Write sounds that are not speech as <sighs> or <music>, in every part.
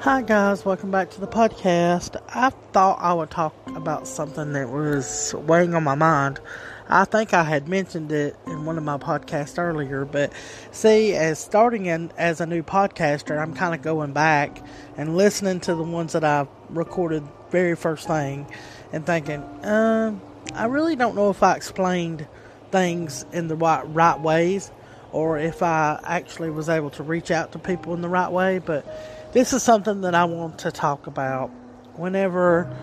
Hi, guys, welcome back to the podcast. I thought I would talk about something that was weighing on my mind. I think I had mentioned it in one of my podcasts earlier, but see, as starting in, as a new podcaster, I'm kind of going back and listening to the ones that I recorded very first thing and thinking, um, I really don't know if I explained things in the right, right ways or if I actually was able to reach out to people in the right way, but this is something that I want to talk about whenever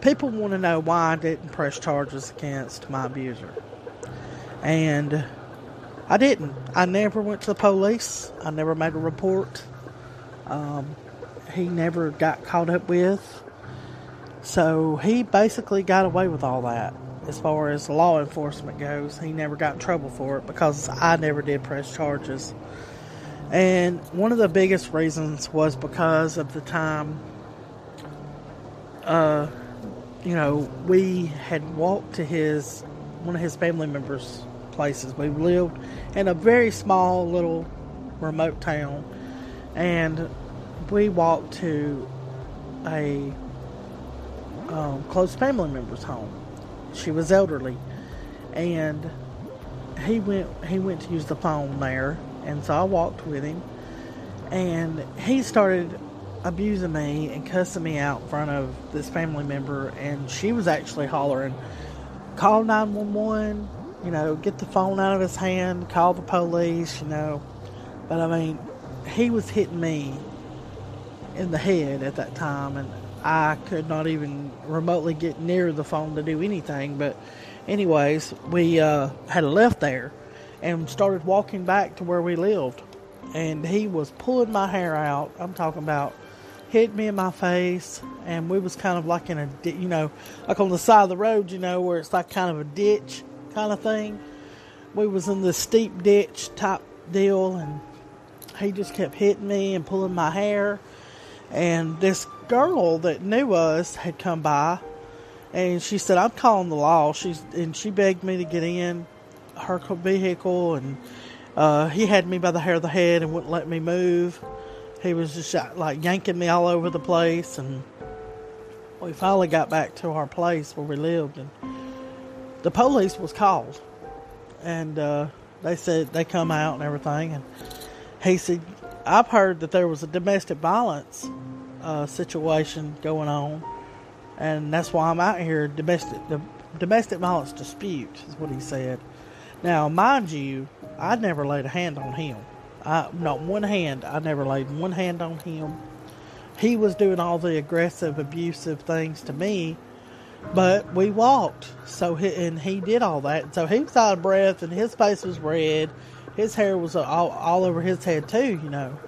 people want to know why I didn't press charges against my abuser. And I didn't. I never went to the police. I never made a report. Um, he never got caught up with. So he basically got away with all that as far as law enforcement goes. He never got in trouble for it because I never did press charges. And one of the biggest reasons was because of the time, uh, you know, we had walked to his, one of his family members' places. We lived in a very small little remote town, and we walked to a um, close family member's home. She was elderly, and he went he went to use the phone there and so I walked with him, and he started abusing me and cussing me out in front of this family member, and she was actually hollering, "Call 911!" You know, get the phone out of his hand, call the police. You know, but I mean, he was hitting me in the head at that time, and I could not even remotely get near the phone to do anything. But, anyways, we uh, had left there and started walking back to where we lived. And he was pulling my hair out. I'm talking about hit me in my face, and we was kind of like in a, you know, like on the side of the road, you know, where it's like kind of a ditch kind of thing. We was in this steep ditch type deal, and he just kept hitting me and pulling my hair. And this girl that knew us had come by, and she said, "I'm calling the law." She's and she begged me to get in her vehicle, and uh, he had me by the hair of the head and wouldn't let me move. He was just like yanking me all over the place, and we finally got back to our place where we lived, and the police was called, and uh, they said they come out and everything, and he said, "I've heard that there was a domestic violence uh, situation going on, and that's why I'm out here. Domestic the domestic violence dispute is what he said." Now, mind you, I never laid a hand on him. I, not one hand. I never laid one hand on him. He was doing all the aggressive, abusive things to me, but we walked. So he, and he did all that. So he was out of breath, and his face was red. His hair was all, all over his head too, you know.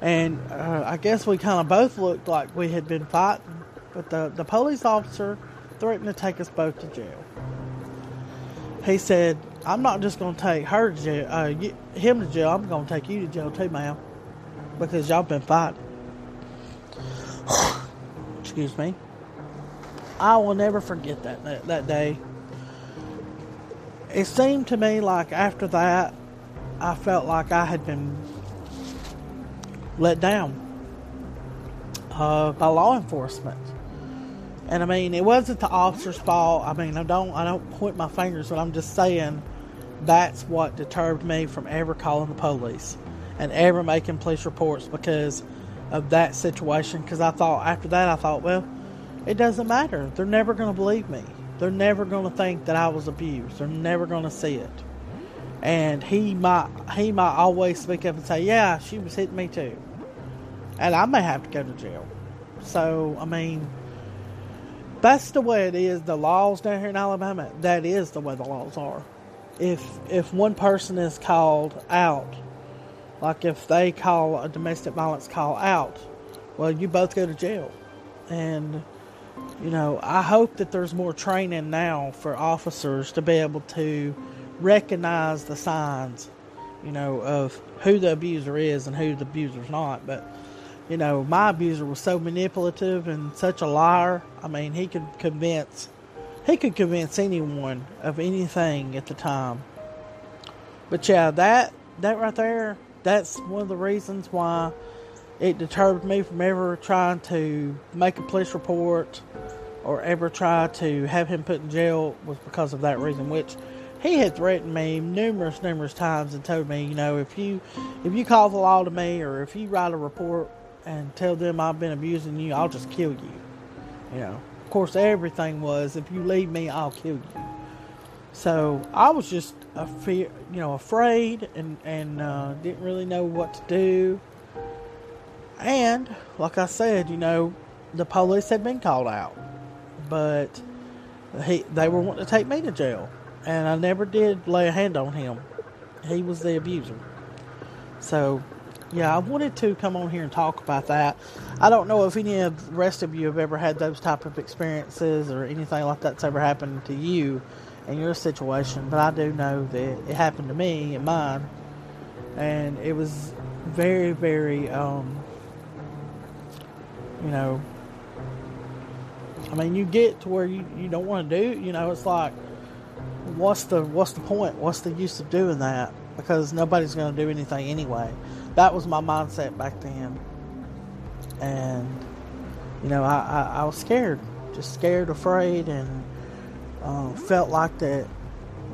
And uh, I guess we kind of both looked like we had been fighting. But the the police officer threatened to take us both to jail. He said I'm not just going to take her to jail, uh, him to jail. I'm going to take you to jail too, ma'am, because y'all been fighting. <sighs> Excuse me. I will never forget that, that that day. It seemed to me like after that, I felt like I had been let down uh, by law enforcement. And I mean, it wasn't the officer's fault. I mean, I don't I don't point my fingers, but I'm just saying that's what deterred me from ever calling the police and ever making police reports because of that situation. Because I thought after that, I thought, well, it doesn't matter. They're never going to believe me. They're never going to think that I was abused. They're never going to see it. And he might he might always speak up and say, "Yeah, she was hitting me too," and I may have to go to jail. So I mean, that's the way it is. The laws down here in Alabama, that is the way the laws are if if one person is called out, like if they call a domestic violence call out, well, you both go to jail. And you know, I hope that there's more training now for officers to be able to recognize the signs, you know, of who the abuser is and who the abuser's not. But you know, my abuser was so manipulative and such a liar. I mean, he could convince he could convince anyone of anything at the time. But yeah, that that right there, that's one of the reasons why it deterred me from ever trying to make a police report or ever try to have him put in jail was because of that reason, which he had threatened me numerous, numerous times and told me, you know, if you if you call the law to me or if you write a report and tell them I've been abusing you, I'll just kill you. You know, of course, everything was if you leave me, I'll kill you. So I was just a fear, you know, afraid and and uh, didn't really know what to do. And like I said, you know, the police had been called out, but he they were wanting to take me to jail, and I never did lay a hand on him. He was the abuser. So, yeah, I wanted to come on here and talk about that. I don't know if any of the rest of you have ever had those type of experiences or anything like that's ever happened to you in your situation, but I do know that it happened to me and mine, and it was very, very, um, you know, I mean, you get to where you, you don't want to do, you know, it's like, what's the what's the point? What's the use of doing that? Because nobody's going to do anything anyway. That was my mindset back then, and you know, I, I, I was scared, just scared, afraid, and uh, felt like that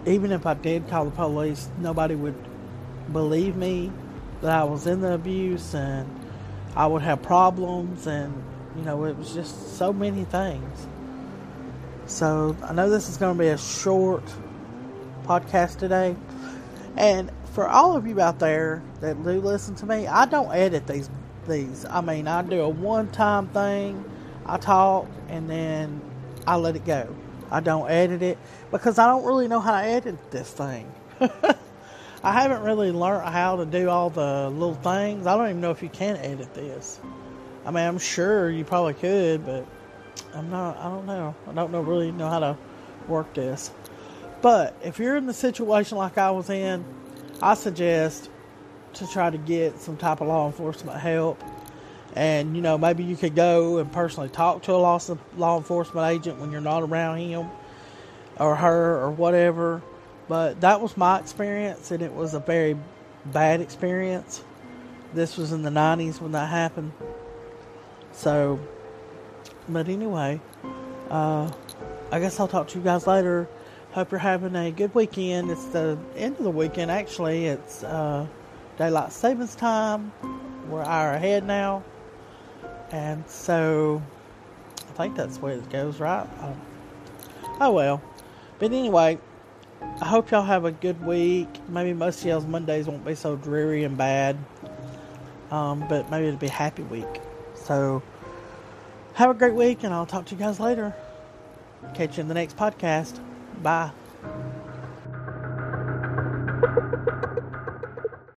even if I did call the police, nobody would believe me that I was in the abuse and I would have problems and you know it was just so many things. So I know this is going to be a short podcast today, and for all of you out there that do listen to me, I don't edit these. These, I mean, I do a one-time thing. I talk and then I let it go. I don't edit it because I don't really know how to edit this thing. <laughs> I haven't really learned how to do all the little things. I don't even know if you can edit this. I mean, I'm sure you probably could, but I'm not. I don't know. I don't know really know how to work this. But if you're in the situation like I was in, I suggest to try to get some type of law enforcement help. And you know maybe you could go and personally talk to a law, law enforcement agent when you're not around him or her or whatever. But that was my experience and it was a very bad experience. This was in the 90s when that happened. So but anyway uh, i guess i'll talk to you guys later hope you're having a good weekend it's the end of the weekend actually it's uh, daylight savings time we're hour ahead now and so I think that's the way it goes, right? Um, oh well. But anyway, I hope y'all have a good week. Maybe most of y'all's Mondays won't be so dreary and bad. Um, but maybe it'll be a happy week. So have a great week and I'll talk to you guys later. Catch you in the next podcast. 吧。